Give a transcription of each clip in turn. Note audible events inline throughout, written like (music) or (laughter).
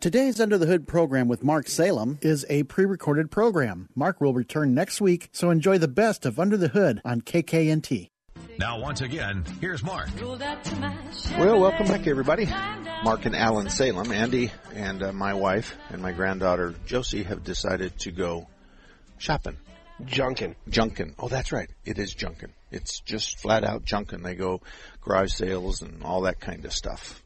Today's Under the Hood program with Mark Salem is a pre recorded program. Mark will return next week, so enjoy the best of Under the Hood on KKNT. Now, once again, here's Mark. Well, welcome back, everybody. Mark and Alan Salem, Andy, and uh, my wife and my granddaughter Josie have decided to go shopping. Junkin. Junkin. Oh, that's right. It is Junkin. It's just flat out Junkin. They go garage sales and all that kind of stuff.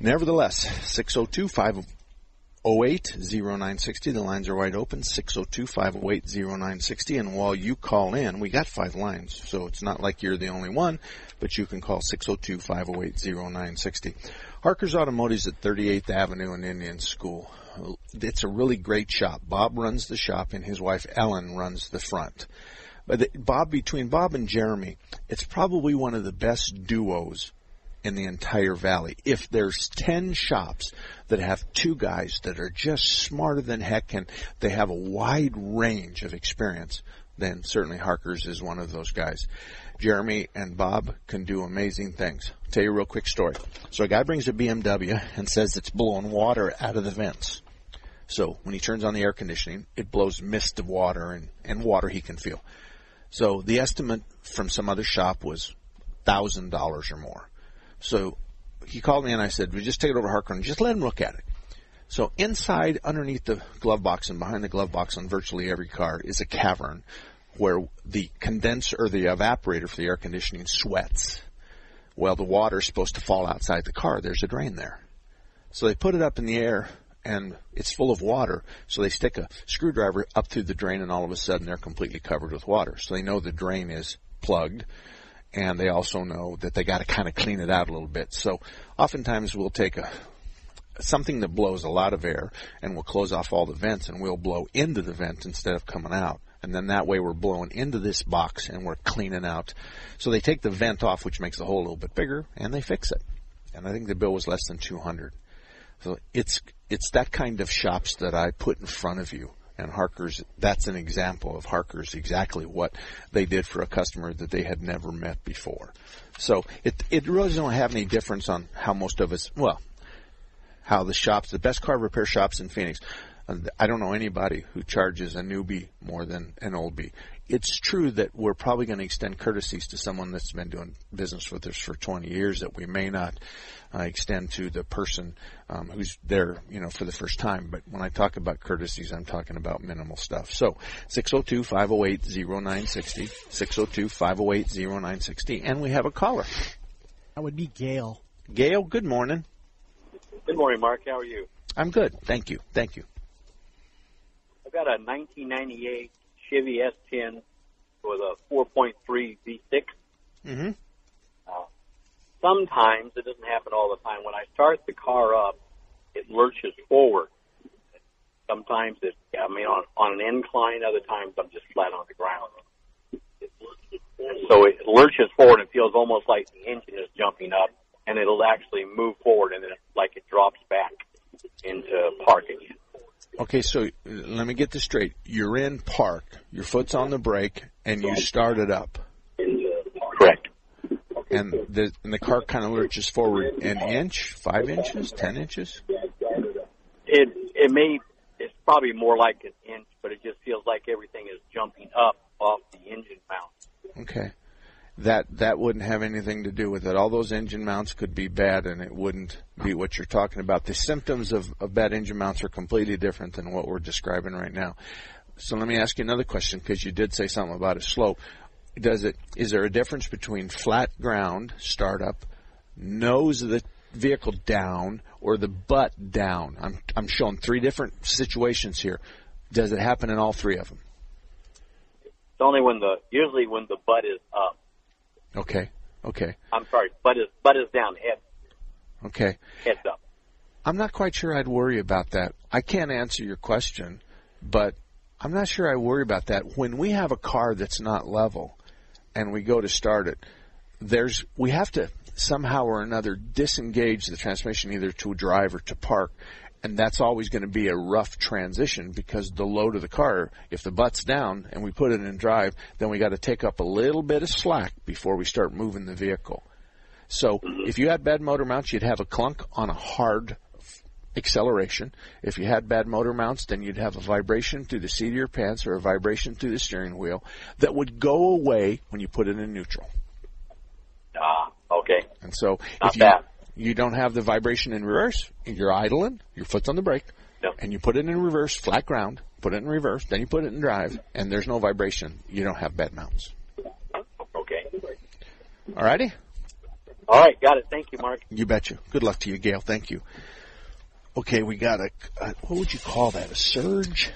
Nevertheless, 602 508 0960. The lines are wide open. 602 508 0960. And while you call in, we got five lines, so it's not like you're the only one, but you can call 602 508 0960. Harker's Automotive's at 38th Avenue and Indian School. It's a really great shop. Bob runs the shop and his wife Ellen runs the front. But Bob, between Bob and Jeremy, it's probably one of the best duos in the entire valley. If there's 10 shops that have two guys that are just smarter than heck and they have a wide range of experience, then certainly Harker's is one of those guys. Jeremy and Bob can do amazing things. I'll tell you a real quick story. So a guy brings a BMW and says it's blowing water out of the vents. So when he turns on the air conditioning, it blows mist of water and, and water he can feel. So the estimate from some other shop was thousand dollars or more. So he called me and I said, we just take it over to Harker and just let him look at it. So inside, underneath the glove box and behind the glove box on virtually every car is a cavern where the condenser or the evaporator for the air conditioning sweats. Well, the water is supposed to fall outside the car. There's a drain there. So they put it up in the air and it's full of water. So they stick a screwdriver up through the drain and all of a sudden they're completely covered with water. So they know the drain is plugged and they also know that they got to kind of clean it out a little bit. So oftentimes we'll take a something that blows a lot of air and we'll close off all the vents and we'll blow into the vent instead of coming out. And then that way we're blowing into this box and we're cleaning out. So they take the vent off, which makes the hole a little bit bigger, and they fix it. And I think the bill was less than 200. So it's, it's that kind of shops that I put in front of you and Harker's, that's an example of Harker's exactly what they did for a customer that they had never met before. So it, it really doesn't have any difference on how most of us, well, how the shops, the best car repair shops in Phoenix, I don't know anybody who charges a newbie more than an oldie. It's true that we're probably going to extend courtesies to someone that's been doing business with us for 20 years that we may not uh, extend to the person um, who's there, you know, for the first time. But when I talk about courtesies, I'm talking about minimal stuff. So 602-508-0960, 602-508-0960, and we have a caller. That would be Gail. Gail, good morning. Good morning, Mark. How are you? I'm good. Thank you. Thank you. I've got a 1998 Chevy S10 with a 4.3 V6. Mm-hmm. Uh, sometimes it doesn't happen all the time. When I start the car up, it lurches forward. Sometimes it, I mean, on, on an incline. Other times I'm just flat on the ground. So it lurches forward and feels almost like the engine is jumping up, and it'll actually move forward, and then it, like it drops back into park again. Okay, so let me get this straight. You're in park, your foot's on the brake, and you start it up. Correct. And the and the car kind of lurches forward an inch, five inches, ten inches. It it may it's probably more like an inch, but it just feels like everything is jumping up off the engine mount. Okay. That that wouldn't have anything to do with it. All those engine mounts could be bad, and it wouldn't be what you're talking about. The symptoms of, of bad engine mounts are completely different than what we're describing right now. So let me ask you another question because you did say something about a slope. Does it? Is there a difference between flat ground startup, nose of the vehicle down, or the butt down? I'm I'm showing three different situations here. Does it happen in all three of them? It's only when the usually when the butt is up. Okay. Okay. I'm sorry, butt is butt is down, head Okay. heads up. I'm not quite sure I'd worry about that. I can't answer your question, but I'm not sure I worry about that. When we have a car that's not level and we go to start it, there's we have to somehow or another disengage the transmission either to drive or to park. And that's always going to be a rough transition because the load of the car, if the butt's down and we put it in drive, then we got to take up a little bit of slack before we start moving the vehicle. So if you had bad motor mounts, you'd have a clunk on a hard acceleration. If you had bad motor mounts, then you'd have a vibration through the seat of your pants or a vibration through the steering wheel that would go away when you put it in neutral. Ah, okay. And so Not if you, bad. You don't have the vibration in reverse, you're idling, your foot's on the brake, Yep. and you put it in reverse, flat ground, put it in reverse, then you put it in drive, and there's no vibration, you don't have bad mounts. Okay. All righty. All right, got it. Thank you, Mark. You betcha. Good luck to you, Gail. Thank you. Okay, we got a, a what would you call that? A surge?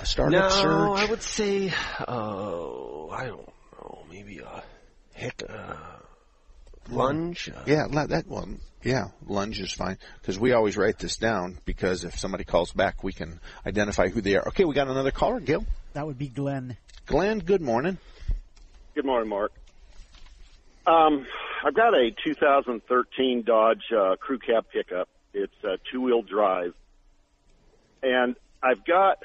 A startup no, surge? I would say, oh, I don't know, maybe a hick, uh, lunge. Uh, Yeah, la- that one. Yeah, lunge is fine because we always write this down because if somebody calls back, we can identify who they are. Okay, we got another caller, Gil. That would be Glenn. Glenn, good morning. Good morning, Mark. Um, I've got a 2013 Dodge uh, Crew Cab pickup. It's a two-wheel drive, and I've got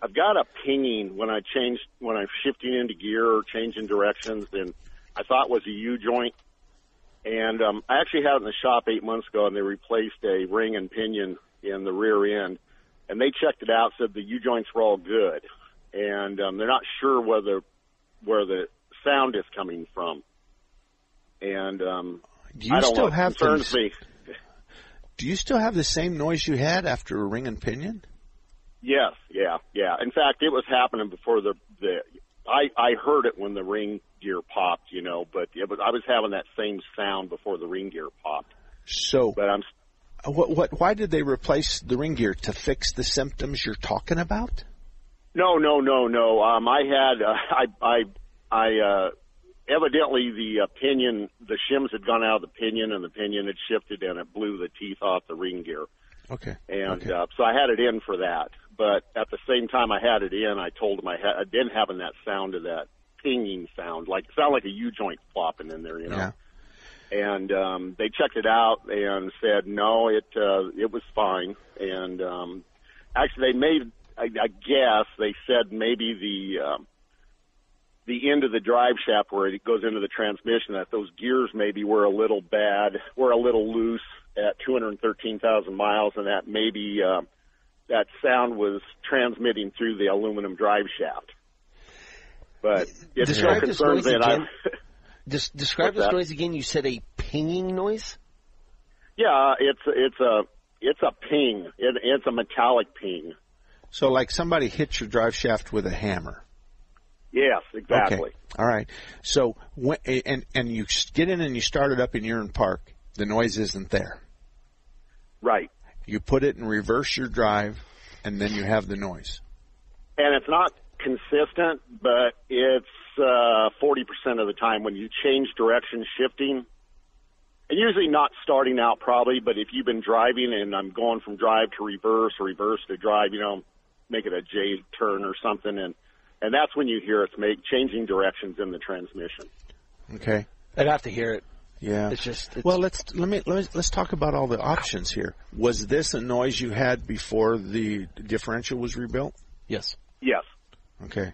I've got a pinging when I change when I'm shifting into gear or changing directions, and I thought it was a U joint. And um, I actually had it in the shop eight months ago, and they replaced a ring and pinion in the rear end, and they checked it out, said the U joints were all good, and um, they're not sure whether where the sound is coming from. And um, Do you I don't still know, have concerns the, me. (laughs) Do you still have the same noise you had after a ring and pinion? Yes, yeah, yeah. In fact, it was happening before the the. I I heard it when the ring gear popped, you know, but it was I was having that same sound before the ring gear popped. So, But I'm what, what? Why did they replace the ring gear to fix the symptoms you're talking about? no, no, no, no. Um, I had uh, (laughs) I I I uh, evidently the uh, pinion the shims had gone out of the pinion and the pinion had shifted and it blew the teeth off the ring gear. Okay. and okay. uh, so I had it in for that. But at the same time I had it in, I told them I had I'd been having that sound of that pinging sound, like sound like a U joint flopping in there, you know. Yeah. And um, they checked it out and said no, it uh, it was fine. And um, actually, they made I, I guess they said maybe the um, the end of the drive shaft where it goes into the transmission that those gears maybe were a little bad, were a little loose at 213,000 miles, and that maybe uh, that sound was transmitting through the aluminum drive shaft. But it still Describe this concerns noise me. And I, again. (laughs) Des- describe What's this that? noise again. You said a pinging noise. yeah, it's it's a it's a ping. It, it's a metallic ping. So, like somebody hit your drive shaft with a hammer. Yes, exactly. Okay. All right. So, when, and and you get in and you start it up and you're in Urine Park. The noise isn't there. Right. You put it in reverse your drive, and then you have the noise. and it's not consistent, but it's uh, forty percent of the time when you change direction shifting. And usually not starting out probably, but if you've been driving and I'm going from drive to reverse or reverse to drive, you know, make it a J turn or something, and and that's when you hear it's make changing directions in the transmission. Okay. I'd have to hear it. Yeah. It's just. It's, Well, let's let me, let me let's talk about all the options here. Was this a noise you had before the differential was rebuilt? yes. Yes, Okay.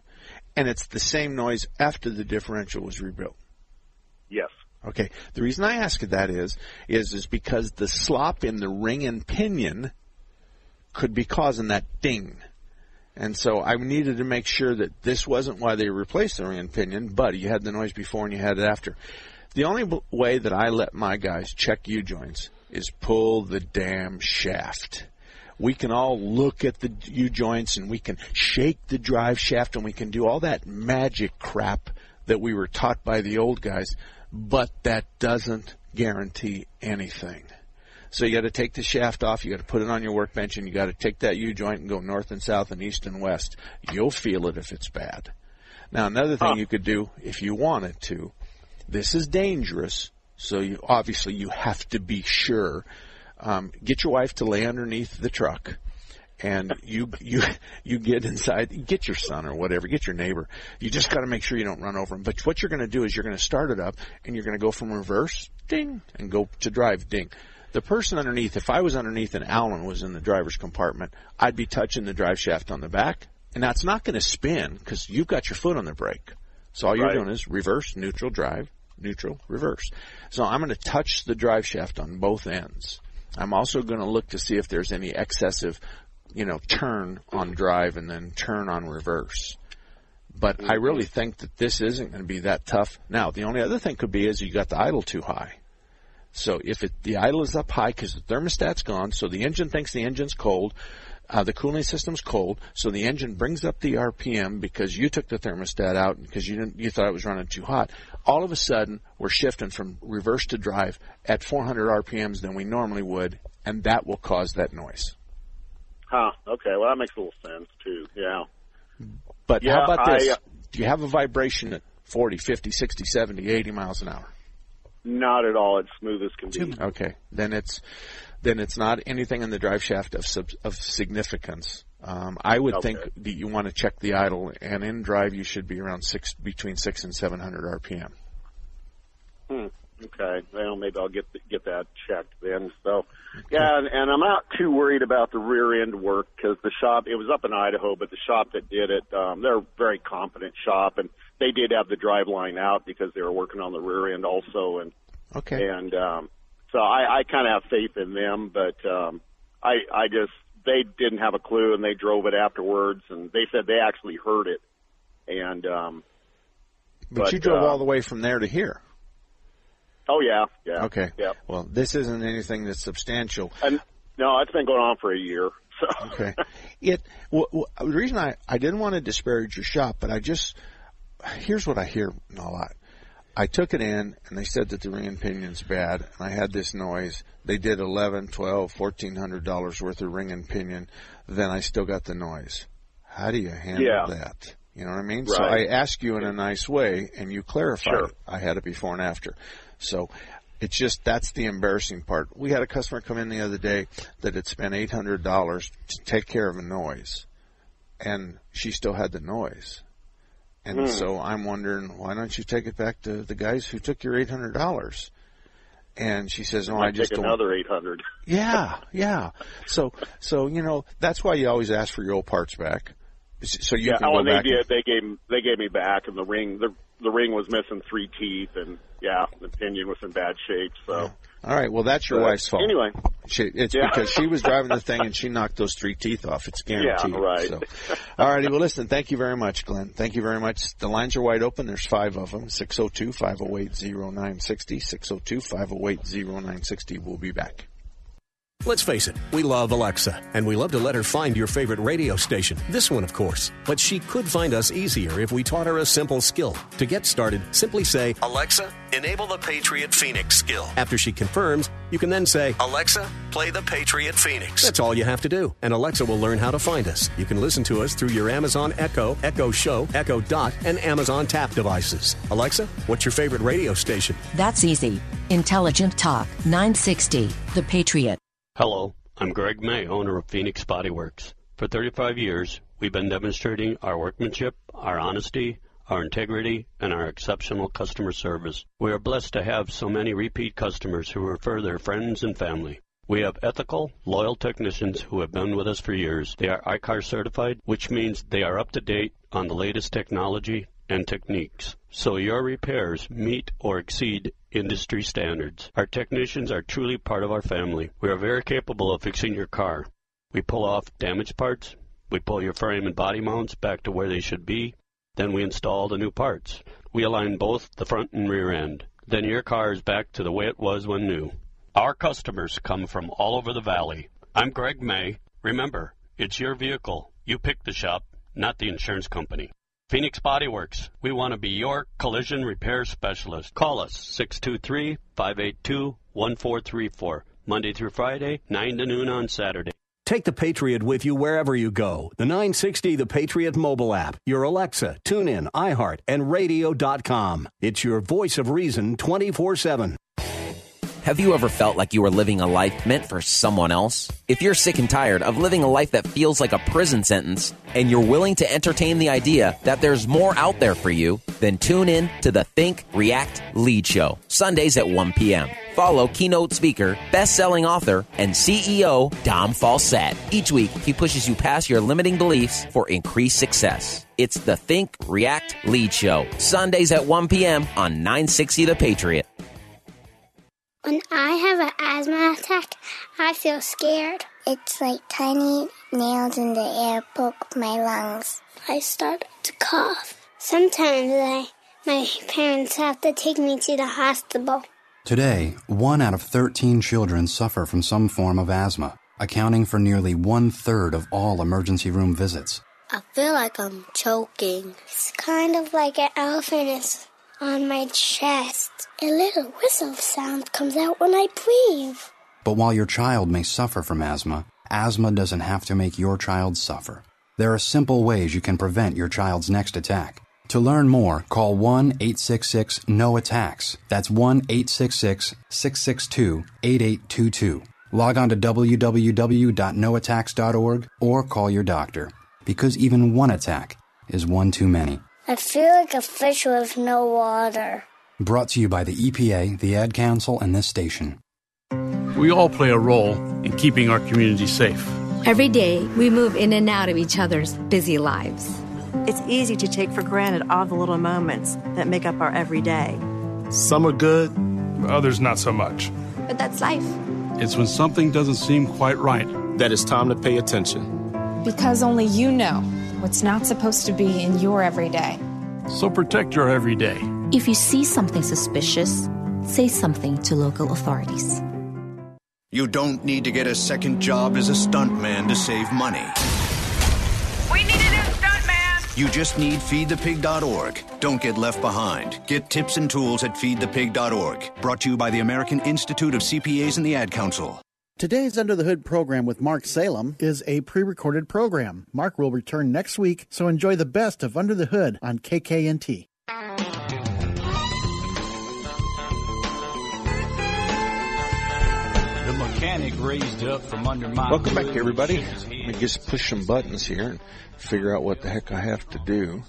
And it's the same noise after the differential was rebuilt. yes, Okay. The reason I ask that is is is because the slop in the ring and pinion could be causing that ding. And so I needed to make sure that this wasn't why they replaced the ring and pinion, but you had the noise before and you had it after. The only way that I let my guys check U joints is pull the damn shaft. We can all look at the U joints and we can shake the drive shaft and we can do all that magic crap that we were taught by the old guys, but that doesn't guarantee anything. So you got to take the shaft off, you got to put it on your workbench, and you got to take that U joint and go north and south and east and west. You'll feel it if it's bad. Now another thing you could do if you wanted to, this is dangerous, so you obviously you have to be sure. Um, get your wife to lay underneath the truck and you you you get inside, get your son or whatever, get your neighbor. You just got to make sure you don't run over him. But what you're going to do is you're going to start it up, and you're going to go from reverse, ding, and go to drive, ding. The person underneath, if I was underneath and Alan was in the driver's compartment, I'd be touching the drive shaft on the back, and that's not going to spin because you've got your foot on the brake. So all you're Right. doing is reverse, neutral, drive, neutral, reverse. So I'm going to touch the drive shaft on both ends. I'm also going to look to see if there's any excessive, you know, turn on drive and then turn on reverse. But I mm-hmm. really think that this isn't going to be that tough. Now, the only other thing could be is you got the idle too high. So if it, the idle is up high because the thermostat's gone, so the engine thinks the engine's cold, uh, the cooling system's cold, so the engine brings up the RPM because you took the thermostat out because you didn't, you thought it was running too hot. All of a sudden, we're shifting from reverse to drive at 400 RPMs than we normally would, and that will cause that noise. Huh. Okay. Well, that makes a little sense too. Yeah. But Yeah, how about this? I, uh, Do you have a vibration at 40, 50, 60, 70, 80 miles an hour? Not at all. It's smooth as can be. Okay, then it's then it's not anything in the drive shaft of sub, of significance. Um, I would Okay. think that you want to check the idle, and in drive you should be around six between six and seven hundred RPM. Hmm. Okay. Well, maybe I'll get get that checked then. So, yeah, and, and I'm not too worried about the rear end work because the shop it was up in Idaho, but the shop that did it, um, they're a very competent shop, and they did have the drive line out because they were working on the rear end also, and Okay. and um, so I, I kind of have faith in them, but um, I I just they didn't have a clue and they drove it afterwards, and they said they actually heard it, and um, But, but, you drove uh, all the way from there to here. oh yeah, yeah, Okay. yeah. Well, this isn't anything that's substantial. And no, it's been going on for a year. So Okay. (laughs) It w- w- the reason I I didn't want to disparage your shop, but I just here's what I hear a lot. I took it in and they said that the ring and pinion's bad and I had this noise. They did eleven, twelve, fourteen hundred dollars worth of ring and pinion. Then I still got the noise. How do you handle Yeah. that? You know what I mean? So I ask you in a nice way and you clarify Sure. it. I had it before and after. So it's just that's the embarrassing part. We had a customer come in the other day that had spent eight hundred dollars to take care of a noise, and she still had the noise. And Hmm. so I'm wondering why don't you take it back to the guys who took your eight hundred dollars? And she says, "No, might I just take don't." another eight hundred. Yeah, (laughs) yeah. So, so you know that's why you always ask for your old parts back, so you yeah, can oh, go and they back. and- did. They gave they gave me back, and the ring the the ring was missing three teeth, and yeah, the pinion was in bad shape. So All right. Well, that's your But wife's fault. Anyway, She, it's Yeah. because she was (laughs) driving the thing and she knocked those three teeth off. It's guaranteed. Yeah, right. So, all righty. Well, listen. Thank you very much, Glenn. Thank you very much. The lines are wide open. There's five of them. 602-508-0960. 602-508-0960. We'll be back. Let's face it, we love Alexa, and we love to let her find your favorite radio station. This one, of course. But she could find us easier if we taught her a simple skill. To get started, simply say, Alexa, enable the Patriot Phoenix skill. After she confirms, you can then say, Alexa, play the Patriot Phoenix. That's all you have to do, and Alexa will learn how to find us. You can listen to us through your Amazon Echo, Echo Show, Echo Dot, and Amazon Tap devices. Alexa, what's your favorite radio station? That's easy. Intelligent Talk 960, The Patriot. Hello, I'm Greg May, owner of Phoenix Body Works. For 35 years, we've been demonstrating our workmanship, our honesty, our integrity, and our exceptional customer service. We are blessed to have so many repeat customers who refer their friends and family. We have ethical, loyal technicians who have been with us for years. They are ICAR certified, which means they are up to date on the latest technology and techniques. So your repairs meet or exceed industry standards. Our technicians are truly part of our family. We are very capable of fixing your car. We pull off damaged parts. We pull your frame and body mounts back to where they should be. Then we install the new parts. We align both the front and rear end. Then your car is back to the way it was when new. Our customers come from all over the valley. I'm Greg May. Remember, it's your vehicle. You pick the shop, not the insurance company. Phoenix Body Works. We want to be your collision repair specialist. Call us 623 582 1434. Monday through Friday, 9 to noon on Saturday. Take the Patriot with you wherever you go. The 960 The Patriot mobile app, your Alexa, TuneIn, iHeart, and radio.com. It's your voice of reason 24 7. Have you ever felt like you were living a life meant for someone else? If you're sick and tired of living a life that feels like a prison sentence, and you're willing to entertain the idea that there's more out there for you, then tune in to the Think, React, Lead Show, Sundays at 1 p.m. Follow keynote speaker, best-selling author, and CEO Dom Falsett. Each week, he pushes you past your limiting beliefs for increased success. It's the Think, React, Lead Show, Sundays at 1 p.m. on 960 The Patriot. When I have an asthma attack, I feel scared. It's like tiny nails in the air poke my lungs. I start to cough. Sometimes I, my parents have to take me to the hospital. Today, one out of 13 children suffer from some form of asthma, accounting for nearly one third of all emergency room visits. I feel like I'm choking. It's kind of like an elephant is on my chest. A little whistle sound comes out when I breathe. But while your child may suffer from asthma, asthma doesn't have to make your child suffer. There are simple ways you can prevent your child's next attack. To learn more, call 1 866 NO ATTACKS. That's 1 866 662 8822. Log on to www.noattacks.org or call your doctor, because even one attack is one too many. I feel like a fish with no water. Brought to you by the EPA, the Ad Council, and this station. We all play a role in keeping our community safe. Every day, we move in and out of each other's busy lives. It's easy to take for granted all the little moments that make up our everyday. Some are good, others not so much. But that's life. It's when something doesn't seem quite right that it's time to pay attention. Because only you know what's not supposed to be in your everyday. So protect your everyday. If you see something suspicious, say something to local authorities. You don't need to get a second job as a stuntman to save money. We need a new stuntman! You just need feedthepig.org. Don't get left behind. Get tips and tools at feedthepig.org. Brought to you by the American Institute of CPAs and the Ad Council. Today's Under the Hood program with Mark Salem is a pre recorded program. Mark will return next week, so enjoy the best of Under the Hood on KKNT. The mechanic raised up from under my. Welcome back, everybody. Let me just push some buttons here and figure out what the heck I have to do.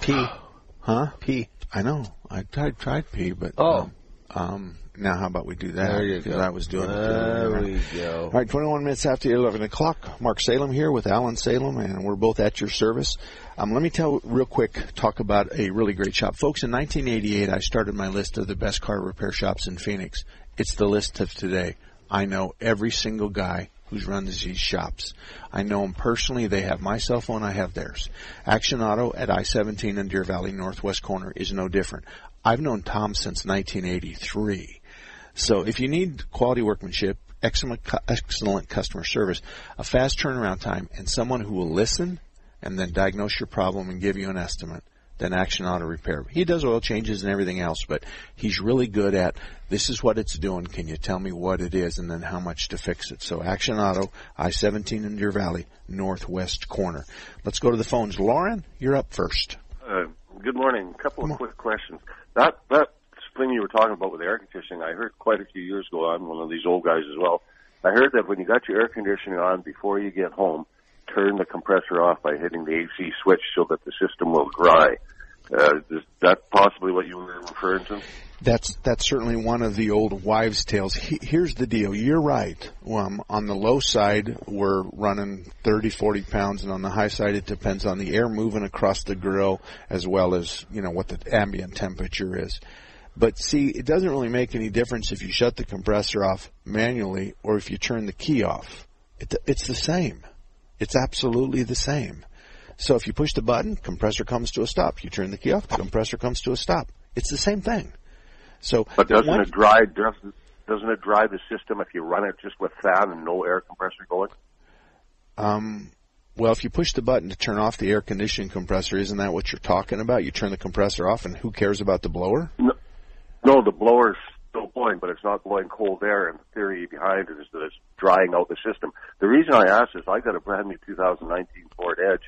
P, (gasps) huh? P. I know. I tried tried P, but Oh. um, um, now how about we do that? There you go. I was doing it. There we go. All right, 21 minutes after 11 o'clock. Mark Salem here with Alan Salem, and we're both at your service. Um, let me tell real quick, talk about a really great shop. Folks, in 1988, I started my list of the best car repair shops in Phoenix. It's the list of today. I know every single guy who's runs these shops. I know them personally. They have my cell phone. I have theirs. Action Auto at I-17 and Deer Valley Northwest corner is no different. I've known Tom since 1983. So if you need quality workmanship, excellent, excellent customer service, a fast turnaround time, and someone who will listen and then diagnose your problem and give you an estimate, then Action Auto Repair. He does oil changes and everything else, but he's really good at this is what it's doing. Can you tell me what it is and then how much to fix it? So Action Auto, I-17 in Deer Valley, northwest corner. Let's go to the phones. Lauren, you're up first. Uh, good morning. A couple of quick questions. That that thing you were talking about with air conditioning, I heard quite a few years ago. I'm one of these old guys as well. I heard that when you got your air conditioning on before you get home, turn the compressor off by hitting the AC switch so that the system will dry. Uh, is that possibly what you were referring to? That's that's certainly one of the old wives' tales. He, here's the deal. You're right. Um, on the low side, we're running 30, 40 pounds, and on the high side, it depends on the air moving across the grill as well as you know what the ambient temperature is. But see, it doesn't really make any difference if you shut the compressor off manually or if you turn the key off. It, it's the same. It's absolutely the same. So if you push the button, compressor comes to a stop. You turn the key off, the compressor comes to a stop. It's the same thing. So, But doesn't one- it dry? Doesn't doesn't it dry the system if you run it just with fan and no air compressor going? Um, well, if you push the button to turn off the air conditioning compressor, isn't that what you're talking about? You turn the compressor off, and who cares about the blower? No, the blower's still blowing, but it's not blowing cold air. And the theory behind it is that it's drying out the system. The reason I asked is I got a brand new 2019 Ford Edge,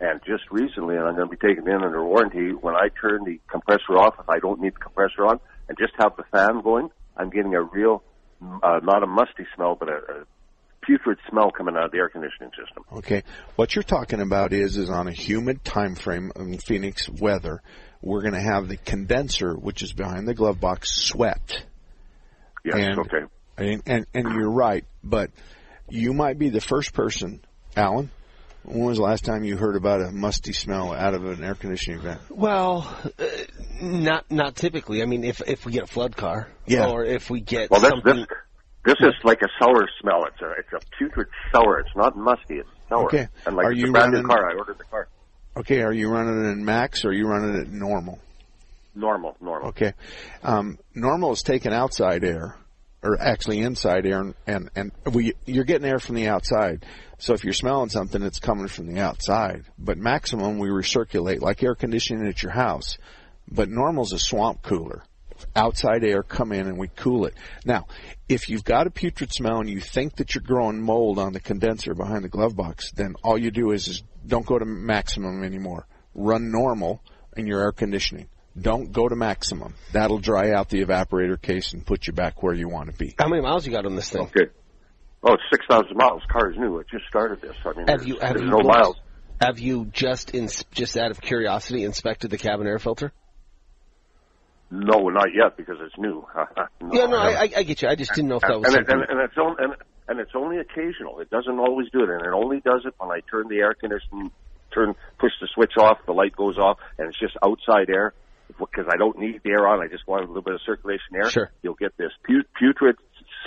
and just recently, and I'm going to be taking it in under warranty. When I turn the compressor off, if I don't need the compressor on, and just have the fan going, I'm getting a real, uh, not a musty smell, but a, a putrid smell coming out of the air conditioning system. Okay, what you're talking about is is on a humid time frame in Phoenix weather, we're going to have the condenser, which is behind the glove box, sweat. Yes, and, okay. And, and and you're right, but you might be the first person, Alan. When was the last time you heard about a musty smell out of an air conditioning vent? Well, uh, not not typically. I mean, if if we get a flood car, Yeah. or if we get Well, this, something. this, this is like a sour smell. It's a, it's a putrid sour. It's not musty. It's sour. Okay. And like Are it's you a brand new car. I ordered the car. Okay, are you running it in max or are you running it normal? Normal, normal. Okay. Um, normal is taking outside air, or actually inside air, and, and, and we, you're getting air from the outside. So if you're smelling something, it's coming from the outside. But maximum, we recirculate, like air conditioning at your house. But normal's a swamp cooler. Outside air come in and we cool it. Now, if you've got a putrid smell and you think that you're growing mold on the condenser behind the glove box, then all you do is, is don't go to maximum anymore. Run normal in your air conditioning. Don't go to maximum. That'll dry out the evaporator case and put you back where you want to be. How many miles you got on this thing? Okay. Oh, it's 6,000 miles. Car is new. I just started this. I mean, Have there's, you have there's you no looked- miles. Have you just in, just out of curiosity inspected the cabin air filter? No, not yet because it's new. no, (laughs) yeah, no, I I, I, I get you. I just didn't know if that was and, it, and, and it's on, and, and it's only occasional. It doesn't always do it, and it only does it when I turn the air conditioning, turn push the switch off, the light goes off, and it's just outside air because I don't need the air on. I just want a little bit of circulation air. Sure. You'll get this pu- putrid,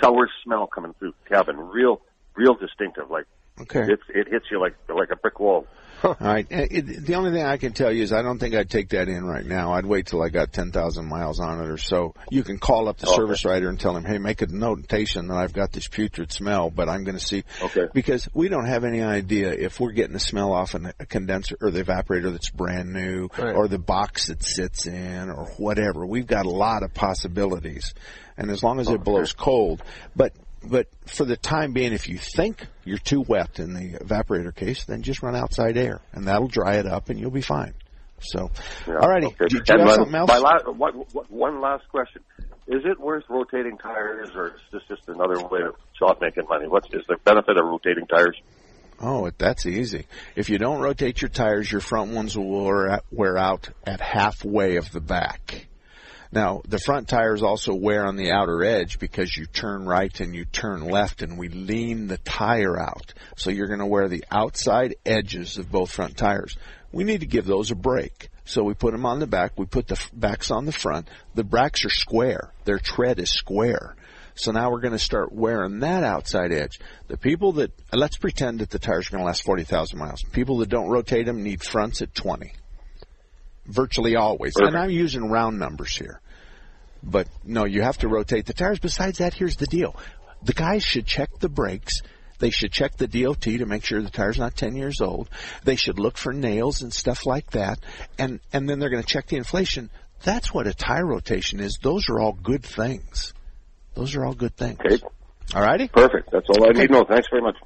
sour smell coming through the cabin, real, real distinctive. Like Okay. it's, it hits you like like a brick wall. (laughs) All right. It, the only thing I can tell you is I don't think I'd take that in right now. I'd wait till I got 10,000 miles on it or so. You can call up the Okay. service writer and tell him, hey, make a notation that I've got this putrid smell, but I'm going to see. Okay. Because we don't have any idea if we're getting a smell off an, a condenser or the evaporator that's brand new Right. or the box it sits in or whatever. We've got a lot of possibilities. And as long as it blows cold, but but for the time being, if you think you're too wet in the evaporator case, then just run outside air, and that'll dry it up, and you'll be fine. So, Yeah, alrighty. okay. Do, do you have my- something else? My la- what, what, one last question: Is it worth rotating tires, or is this just another way of shop making money? What's is the benefit of rotating tires? Oh, that's easy. If you don't rotate your tires, your front ones will wear, wear out at halfway of the back. Now, the front tires also wear on the outer edge because you turn right and you turn left and we lean the tire out. So you're going to wear the outside edges of both front tires. We need to give those a break. So we put them on the back. We put the f- backs on the front. The backs are square. Their tread is square. So now we're going to start wearing that outside edge. The people that, let's pretend that the tires are going to last 40,000 miles. People that don't rotate them need fronts at 20. Virtually always. And I'm using round numbers here. But no, you have to rotate the tires. Besides that, here's the deal. The guys should check the brakes. They should check the DOT to make sure the tire's not 10 years old. They should look for nails and stuff like that. And, and then they're going to check the inflation. That's what a tire rotation is. Those are all good things. Those are all good things. Okay. All righty? Perfect. That's all I need to know. Thanks very much.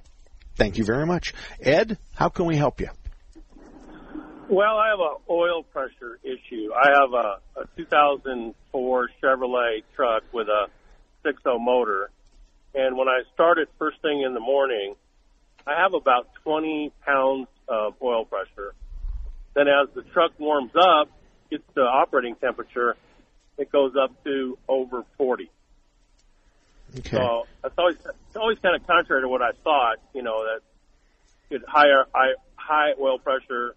Thank you very much. Ed, how can we help you? Well, I have a oil pressure issue. I have a, a 2004 Chevrolet truck with a 6.0 motor, and when I start it first thing in the morning, I have about 20 pounds of oil pressure. Then as the truck warms up, gets to operating temperature, it goes up to over 40. Okay. So it's always it's always kind of contrary to what I thought. You know that it's higher high, high oil pressure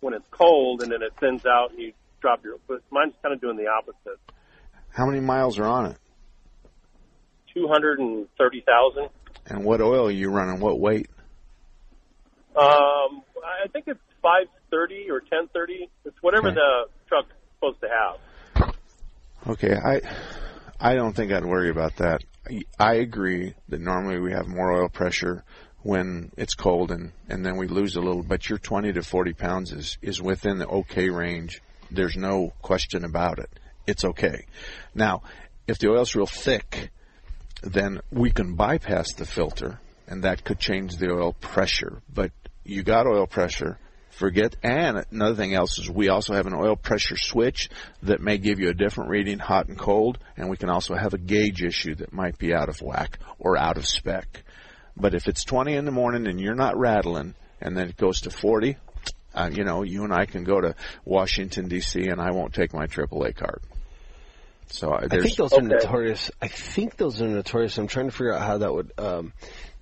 when it's cold, and then it thins out, and you drop your. But mine's kind of doing the opposite. How many miles are on it? Two hundred and thirty thousand. And what oil are you running? What weight? Um, I think it's five thirty or ten thirty. It's whatever Okay. the truck's supposed to have. Okay, I I don't think I'd worry about that. I agree that normally we have more oil pressure when it's cold and, and then we lose a little, but your 20 to 40 pounds is, is within the okay range. There's no question about it. It's okay. Now, if the oil's real thick, then we can bypass the filter and that could change the oil pressure. But you got oil pressure Forget, and another thing else is we also have an oil pressure switch that may give you a different reading, hot and cold, and we can also have a gauge issue that might be out of whack or out of spec. But if it's 20 in the morning and you're not rattling, and then it goes to 40, uh, you know, you and I can go to Washington D.C. and I won't take my AAA card. So uh, I think those are notorious. I think those are notorious. I'm trying to figure out how that would um,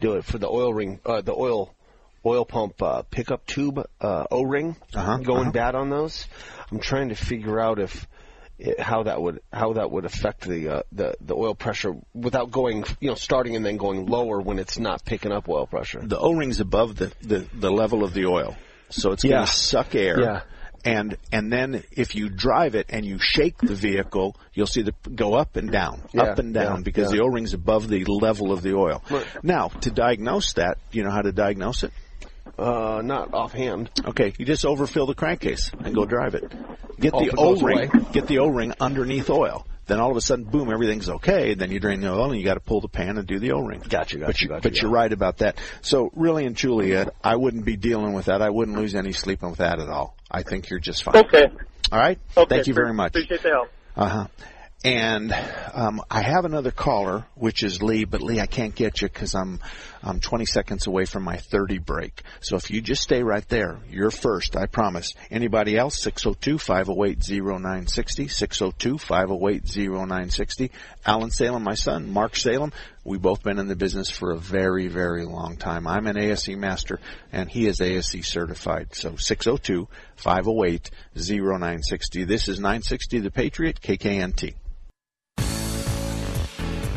do it for the oil ring, uh, the oil oil pump uh, pickup tube uh, O-ring Uh-huh, going uh-huh. bad on those. I'm trying to figure out if it, how that would how that would affect the uh, the the oil pressure without going you know starting and then going lower when it's not picking up oil pressure. the O-ring's above the, the, the level of the oil, so it's Yeah. going to suck air. Yeah. And and then if you drive it and you shake the vehicle, you'll see the go up and down, Yeah, up and down yeah, because yeah. the O-ring's above the level of the oil. Now, to diagnose that, you know how to diagnose it? Uh, not offhand. Okay, you just overfill the crankcase and go drive it. Get Oh, the if it goes O-ring, get the O-ring underneath oil. Then all of a sudden, boom, everything's okay. Then you drain the oil and you got to pull the pan and do the O-ring. Gotcha, but gotcha, you, gotcha, but you're right about that. So really and truly, Ed, I wouldn't be dealing with that. I wouldn't lose any sleep with that at all. I think you're just fine. Okay. All right. Okay. Thank you very much. Appreciate the help. Uh huh. And um, I have another caller, which is Lee, but Lee, I can't get you because I'm I'm 20 seconds away from my 30 break. So if you just stay right there, you're first, I promise. Anybody else? 602-508-0960, 602-508-0960. Alan Salem, my son, Mark Salem. We've both been in the business for a very, very long time. I'm an ASE master, and he is ASE certified. So 602-508-0960. This is 960 The Patriot, KKNT.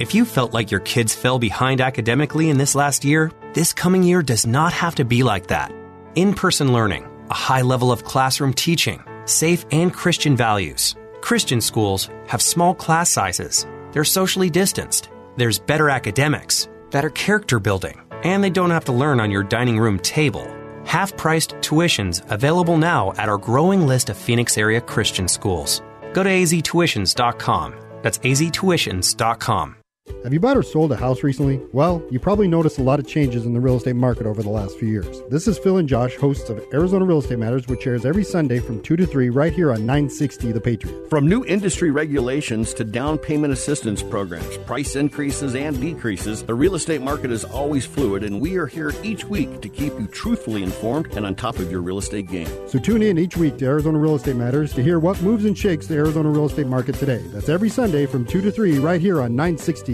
If you felt like your kids fell behind academically in this last year, this coming year does not have to be like that. In person learning, a high level of classroom teaching, safe and Christian values. Christian schools have small class sizes, they're socially distanced, there's better academics, better character building, and they don't have to learn on your dining room table. Half priced tuitions available now at our growing list of Phoenix area Christian schools. Go to aztuitions.com. That's aztuitions.com. Have you bought or sold a house recently? Well, you probably noticed a lot of changes in the real estate market over the last few years. This is Phil and Josh, hosts of Arizona Real Estate Matters, which airs every Sunday from 2 to 3 right here on 960 The Patriot. From new industry regulations to down payment assistance programs, price increases and decreases, the real estate market is always fluid, and we are here each week to keep you truthfully informed and on top of your real estate game. So tune in each week to Arizona Real Estate Matters to hear what moves and shakes the Arizona real estate market today. That's every Sunday from 2 to 3 right here on 960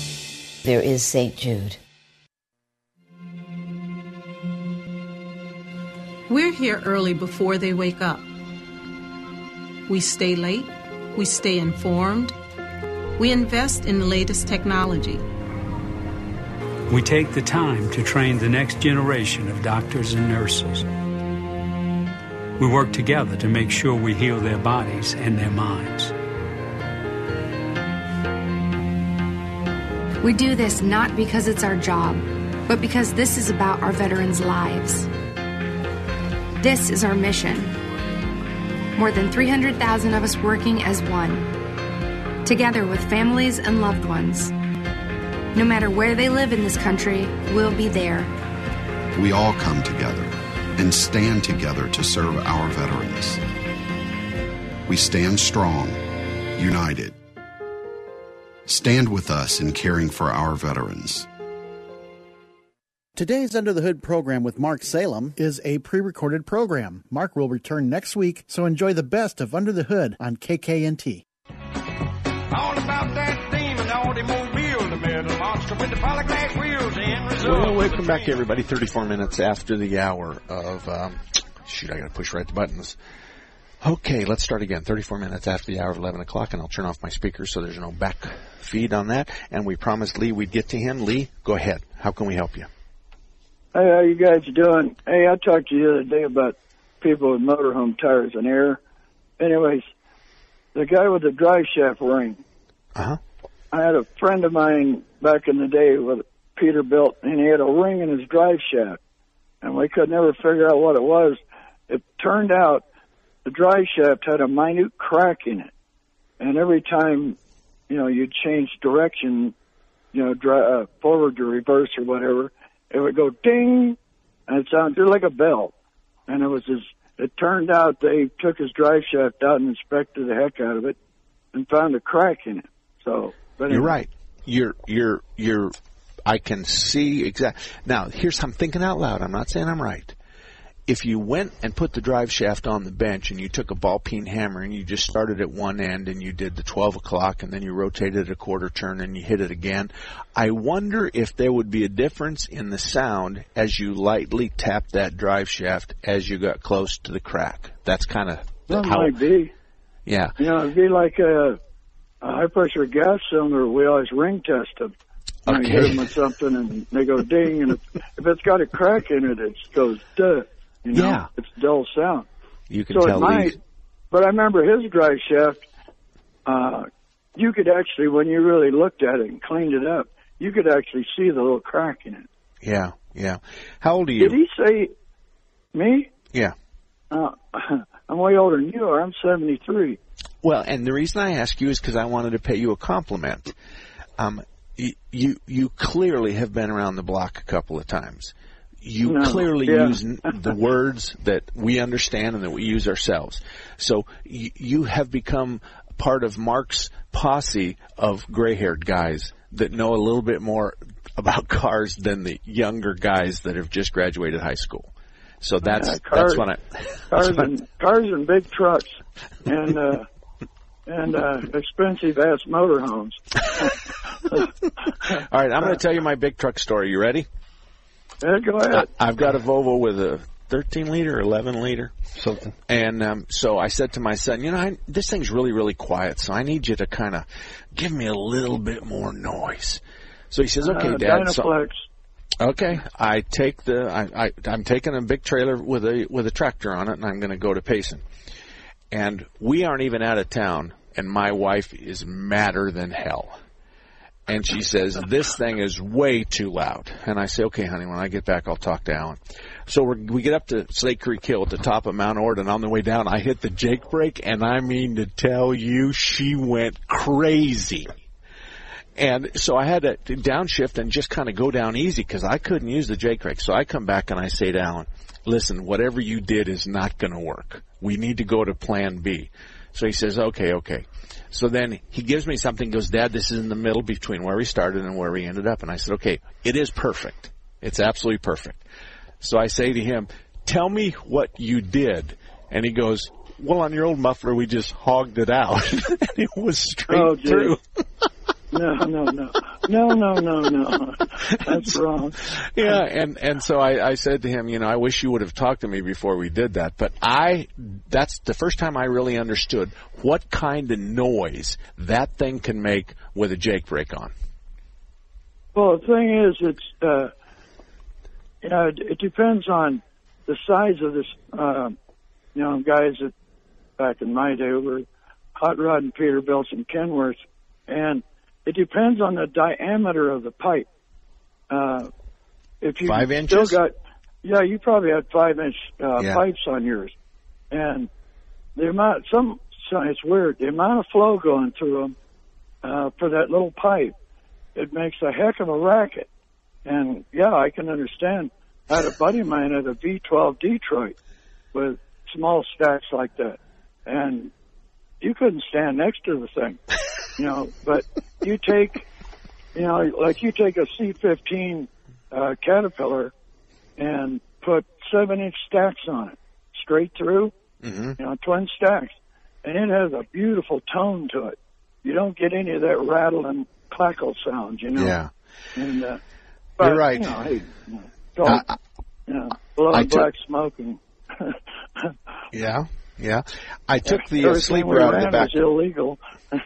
There is St. Jude. We're here early before they wake up. We stay late We stay informed. We invest in the latest technology. We take the time to train the next generation of doctors and nurses. We work together to make sure we heal their bodies and their minds. We do this not because it's our job, but because this is about our veterans' lives. This is our mission. More than 300,000 of us working as one, together with families and loved ones. No matter where they live in this country, we'll be there. We all come together and stand together to serve our veterans. We stand strong, united. Stand with us in caring for our veterans. Today's Under the Hood program with Mark Salem is a pre recorded program. Mark will return next week, so enjoy the best of Under the Hood on KKNT. All about that demon automobile, the metal monster with the polyglass wheels in Well, welcome back, everybody. 34 minutes after the hour of, um, shoot, I gotta push right the buttons. Okay, let's start again. 34 minutes after the hour of 11 o'clock, and I'll turn off my speakers so there's no back feed on that. And we promised Lee we'd get to him. Lee, go ahead. How can we help you? Hey, how you guys doing? Hey, I talked to you the other day about people with motorhome tires and air. Anyways, the guy with the drive shaft ring. Uh-huh. I had a friend of mine back in the day with Peterbilt, and he had a ring in his drive shaft, and we could never figure out what it was. It turned out the drive shaft had a minute crack in it, and every time, you know, you'd change direction, you know, dri uh, forward to reverse or whatever, it would go ding, and it sounded like a bell. And it was his, it turned out they took his drive shaft out and inspected the heck out of it and found a crack in it. So, but You're right. You're, you're, you're, I can see exactly. Now, here's, I'm thinking out loud. I'm not saying I'm right. If you went and put the drive shaft on the bench and you took a ball peen hammer and you just started at one end and you did the 12 o'clock and then you rotated a quarter turn and you hit it again, I wonder if there would be a difference in the sound as you lightly tapped that drive shaft as you got close to the crack. That's kind of That how, might be. yeah. You know, it'd be like a, a high pressure gas cylinder. We always ring test them. Know, you hit them with something and they go ding, and if, if it's got a crack in it, it goes duh. You know, Yeah. it's dull sound. You can so tell it might, Lee. but I remember his drive shaft. Uh, you could actually, when you really looked at it and cleaned it up, you could actually see the little crack in it. Yeah, yeah. How old are you? Did he say me? Yeah. Uh, (laughs) I'm way older than you are. I'm 73. Well, and the reason I ask you is because I wanted to pay you a compliment. Um, you you clearly have been around the block a couple of times. You No, clearly yeah. use the words that we understand and that we use ourselves. So you, you have become part of Mark's posse of gray-haired guys that know a little bit more about cars than the younger guys that have just graduated high school. So that's Yeah, cars- that's what I. Cars what- and cars and big trucks, and uh, and uh, expensive ass motorhomes. (laughs) All right, I'm going to tell you my big truck story. You ready? Yeah, go ahead. I, I've got a Volvo with a 13 liter, 11 liter, something. And um, so I said to my son, you know, I, this thing's really, really quiet, so I need you to kind of give me a little bit more noise. So he says, okay, Uh, Dad. So, okay, I take the, I, I, I'm taking a big trailer with a with a tractor on it, and I'm going to go to Payson. And we aren't even out of town, and my wife is madder than hell. And she says, this thing is way too loud. And I say, okay, honey, when I get back, I'll talk to Alan. So we're, we get up to Slate Creek Hill at the top of Mount Ord, and on the way down, I hit the Jake brake, and I mean to tell you, she went crazy. And so I had to downshift and just kind of go down easy because I couldn't use the Jake brake. So I come back and I say to Alan, listen, whatever you did is not going to work. We need to go to plan B. So he says, okay, okay. So then he gives me something, goes, Dad, this is in the middle between where we started and where we ended up. And I said, okay, it is perfect. It's absolutely perfect. So I say to him, tell me what you did. And he goes, well, on your old muffler, we just hogged it out. (laughs) and it was straight Oh, through. (laughs) no, no, no. no, no, no, no. That's wrong. yeah, and and so I, I said to him, you know, I wish you would have talked to me before we did that. But I, that's the first time I really understood what kind of noise that thing can make with a Jake brake on. Well, the thing is, it's uh, you know, it, it depends on the size of this. Uh, you know, guys that back in my day were Hot Rod and Peterbilt and Kenworth, and it depends on the diameter of the pipe. Uh, if you Five still inches? got, yeah, you probably had five inch uh, Yeah. pipes on yours, and the amount some, so it's weird the amount of flow going through them uh, for that little pipe, it makes a heck of a racket. And yeah, I can understand. I had a buddy of mine at a V12 Detroit with small stacks like that, and you couldn't stand next to the thing, (laughs) you know. But you take, you know, like you take a C15 uh, Caterpillar and put seven inch stacks on it, straight through, Mm-hmm. you know, twin stacks, and it has a beautiful tone to it. You don't get any of that rattle and clackle sounds, you know. Yeah. And uh, but, You're right. You know, hey, you know, don't, I- you know, blowing I took- black smoke and (laughs) Yeah, yeah. I took the uh, sleeper out of the back. was illegal.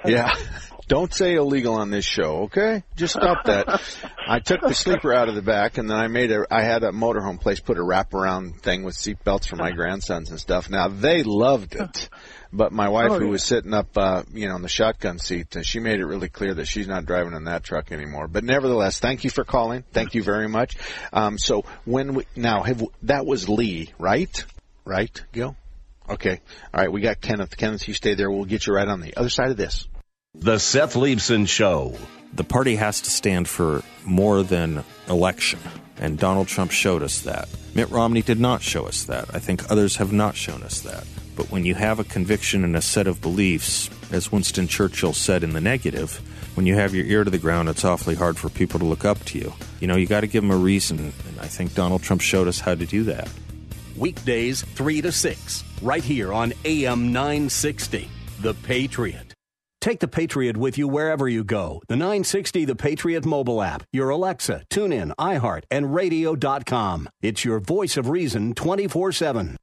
Yeah. (laughs) Don't say illegal on this show, okay? Just stop that. I took the sleeper out of the back, and then I made a. I had a motorhome place put a wraparound thing with seat belts for my grandsons and stuff. Now they loved it, but my wife, Oh, who yeah. was sitting up, uh, you know, in the shotgun seat, uh, she made it really clear that she's not driving in that truck anymore. But nevertheless, thank you for calling. Thank you very much. Um, so when we now have that was Lee, right? Right, Gil? Okay. All right. We got Kenneth. Kenneth, you stay there. We'll get you right on the other side of this. The Seth Leibsohn Show. The party has to stand for more than election, and Donald Trump showed us that. Mitt Romney did not show us that. I think others have not shown us that. But when you have a conviction and a set of beliefs, as Winston Churchill said in the negative, when you have your ear to the ground, it's awfully hard for people to look up to you. You know, you got to give them a reason, and I think Donald Trump showed us how to do that. Weekdays 3 to 6, right here on AM 960. The Patriot. Take the Patriot with you wherever you go. The 960 The Patriot mobile app, your Alexa, TuneIn, iHeart, and radio.com. It's your voice of reason 24 7.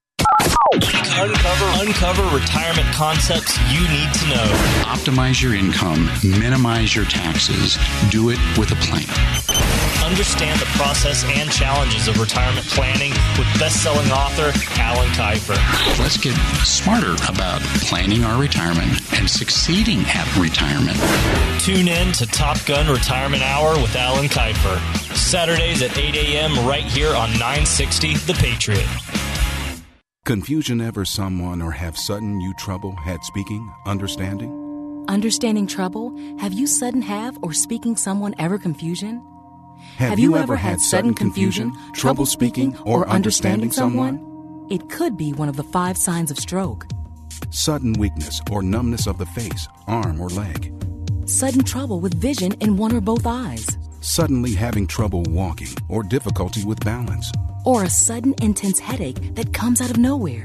Uncover, uncover retirement concepts you need to know. Optimize your income, minimize your taxes, do it with a plan. Understand the process and challenges of retirement planning with best-selling author Alan Kiefer. Let's get smarter about planning our retirement and succeeding at retirement. Tune in to Top Gun Retirement Hour with Alan Kiefer. Saturdays at 8 a.m. right here on 960 The Patriot. Confusion ever someone or have sudden you trouble had speaking, understanding? Understanding trouble? Have you sudden have or speaking someone ever confusion? Have, you, ever had sudden confusion, trouble speaking, or understanding someone? It could be one of the five signs of stroke. Sudden weakness or numbness of the face, arm, or leg. Sudden trouble with vision in one or both eyes. Suddenly having trouble walking or difficulty with balance. Or a sudden intense headache that comes out of nowhere.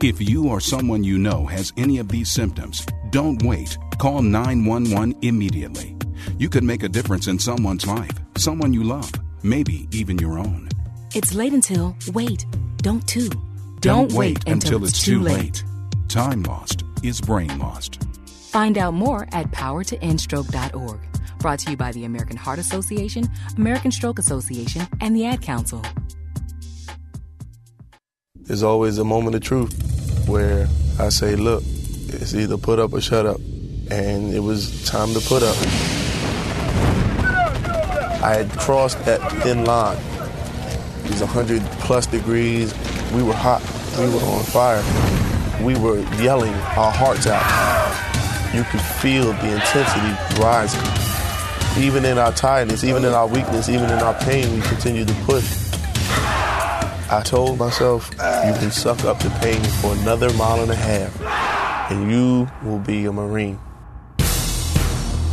If you or someone you know has any of these symptoms, don't wait. Call 911 immediately. You could make a difference in someone's life, someone you love, maybe even your own. It's late until, wait, don't too. Don't, wait until, it's too late. Time lost is brain lost. Find out more at powertoendstroke.org. Brought to you by the American Heart Association, American Stroke Association, and the Ad Council. There's always a moment of truth where I say, look, it's either put up or shut up. And it was time to put up. I had crossed that thin line. It was 100 plus degrees. We were hot. We were on fire. We were yelling our hearts out. You could feel the intensity rising. Even in our tiredness, even in our weakness, even in our pain, we continued to push. I told myself, you can suck up the pain for another mile and a half, and you will be a Marine.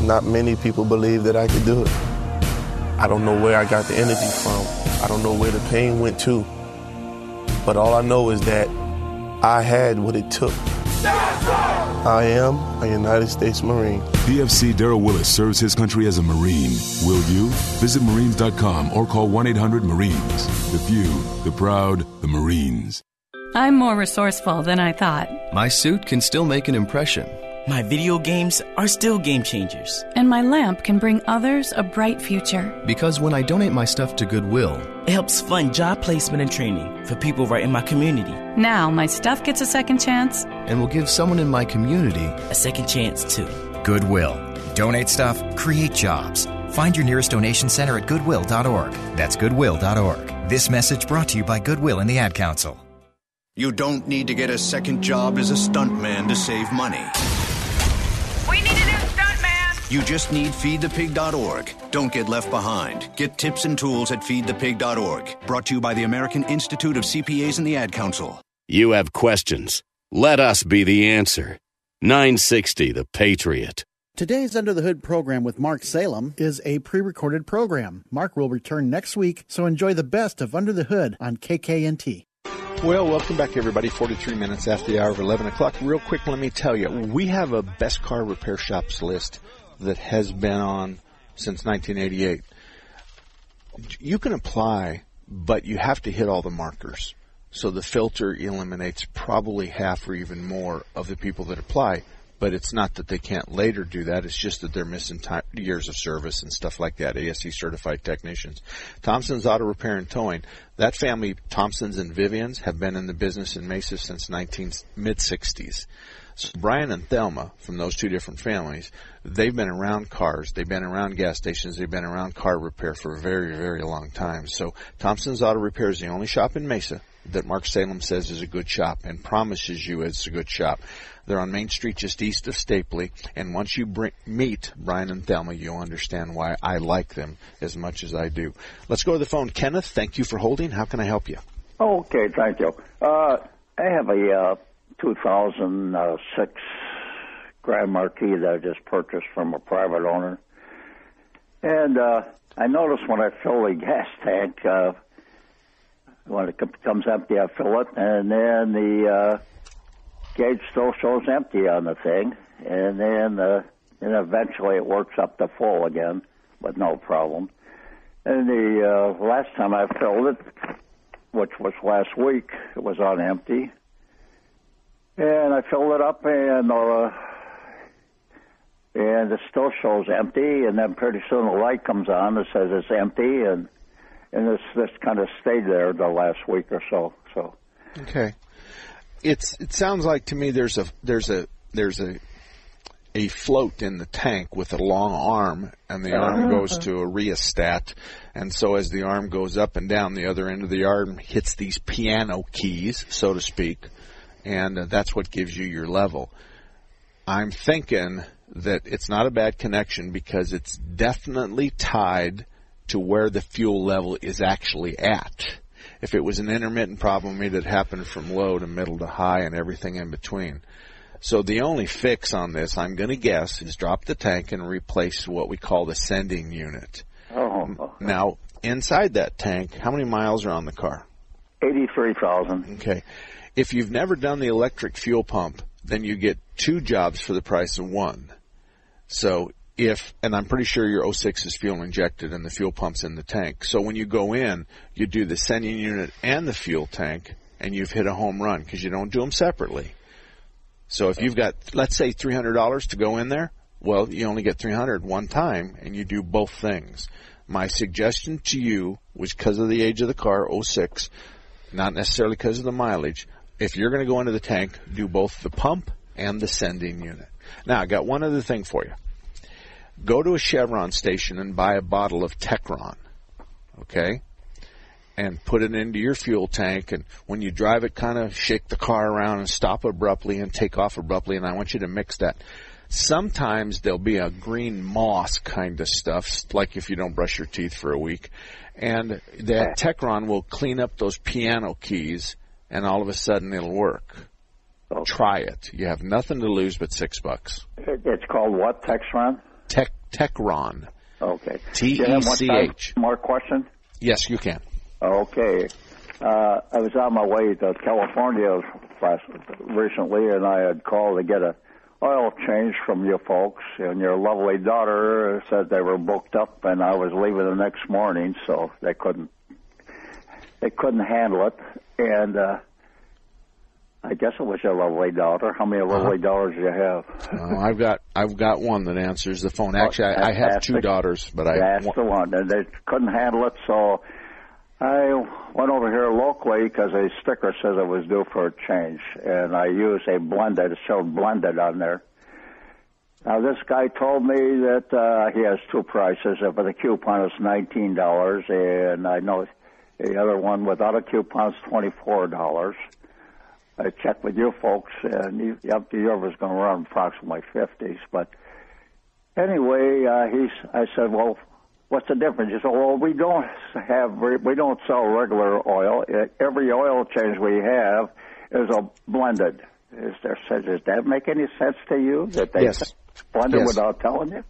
Not many people believe that I could do it. I don't know where I got the energy from. I don't know where the pain went to. But all I know is that I had what it took. I am a United States Marine. PFC Daryl Willis serves his country as a Marine. Will you? Visit Marines.com or call 1 800 Marines. The few, the proud, the Marines. I'm more resourceful than I thought. My suit can still make an impression. My video games are still game changers. And my lamp can bring others a bright future. Because when I donate my stuff to Goodwill, it helps fund job placement and training for people right in my community. Now my stuff gets a second chance. And will give someone in my community a second chance too. Goodwill. Donate stuff, create jobs. Find your nearest donation center at goodwill.org. That's goodwill.org. This message brought to you by Goodwill and the Ad Council. You don't need to get a second job as a stuntman to save money. You just need feedthepig.org. Don't get left behind. Get tips and tools at feedthepig.org. Brought to you by the American Institute of CPAs and the Ad Council. You have questions. Let us be the answer. 960 The Patriot. Today's Under the Hood program with Mark Salem is a pre recorded program. Mark will return next week, so enjoy the best of Under the Hood on KKNT. Well, welcome back, everybody. 43 minutes after the hour of 11 o'clock. Real quick, let me tell you, we have a best car repair shops list that has been on since 1988. You can apply, but you have to hit all the markers. So the filter eliminates probably half or even more of the people that apply. But it's not that they can't later do that. It's just that they're missing time, years of service and stuff like that. ASE certified technicians. Thompson's Auto Repair and Towing. That family, Thompsons and Vivians, have been in the business in Mesa since 19 mid 60s. So Brian and Thelma from those two different families, they've been around cars, they've been around gas stations, they've been around car repair for a very, very long time. So Thompson's Auto Repair is the only shop in Mesa that Mark Salem says is a good shop and promises you it's a good shop. They're on Main Street just east of Stapley, and once you bring, meet Brian and Thelma, you'll understand why I like them as much as I do. Let's go to the phone. Kenneth, thank you for holding. How can I help you? Okay, thank you. Uh, I have a uh, 2006 Grand Marquis that I just purchased from a private owner. And uh, I noticed when I fill the (laughs) gas tank, uh, when it comes empty, I fill it, and then the uh, gauge still shows empty on the thing, and then uh, and eventually it works up to full again, but no problem. And the uh, last time I filled it, which was last week, it was on empty, and I filled it up, and uh, and it still shows empty, and then pretty soon a light comes on that says it's empty, and and this this kind of stayed there the last week or so. So. Okay it's it sounds like to me there's a there's a there's a a float in the tank with a long arm, and the arm goes to a rheostat. And so as the arm goes up and down, the other end of the arm hits these piano keys, so to speak, and that's what gives you your level. I'm thinking that it's not a bad connection because it's definitely tied to where the fuel level is actually at. If it was an intermittent problem, it'd happen from low to middle to high and everything in between. So the only fix on this, I'm going to guess, is drop the tank and replace what we call the sending unit. Oh. Now, inside that tank, how many miles are on the car? 83,000. Okay. If you've never done the electric fuel pump, then you get two jobs for the price of one. So if, and I'm pretty sure your 06 is fuel injected and the fuel pump's in the tank. So when you go in, you do the sending unit and the fuel tank and you've hit a home run because you don't do them separately. So if you've got, let's say $300 to go in there, well, you only get 300 one time and you do both things. My suggestion to you was because of the age of the car, 06, not necessarily because of the mileage. If you're going to go into the tank, do both the pump and the sending unit. Now, I got one other thing for you go to a Chevron station and buy a bottle of Techron, okay? And put it into your fuel tank. And when you drive it, kind of shake the car around and stop abruptly and take off abruptly. And I want you to mix that. Sometimes there'll be a green moss kind of stuff, like if you don't brush your teeth for a week. And that Techron will clean up those piano keys, and all of a sudden it'll work. Try it. You have nothing to lose but six bucks. It's called what? Techron? Tech Techron. Okay. T E C H. More question? Yes, you can. Okay. Uh, I was on my way to California last, recently, and I had called to get a oil change from you folks, and your lovely daughter said they were booked up, and I was leaving the next morning, so they couldn't they couldn't handle it, and uh, I guess it was your lovely daughter. How many lovely daughters do you have? Uh, I've got I've got one that answers the phone. Actually, I, I have two the- daughters, but I That's the one. And they couldn't handle it, so I went over here locally because a sticker says it was due for a change, and I used a blended. It showed blended on there. Now this guy told me that uh, he has two prices. With a coupon, it's nineteen dollars, and I know the other one without a coupon is twenty four dollars. I checked with you folks, and you, up to yours was going to run approximately fifties. But anyway, uh, he's. I said, well, what's the difference? He said, well, we don't have we don't sell regular oil. Every oil change we have is a blended. Is there? Does that make any sense to you? That they Yes. blended Yes. without telling you?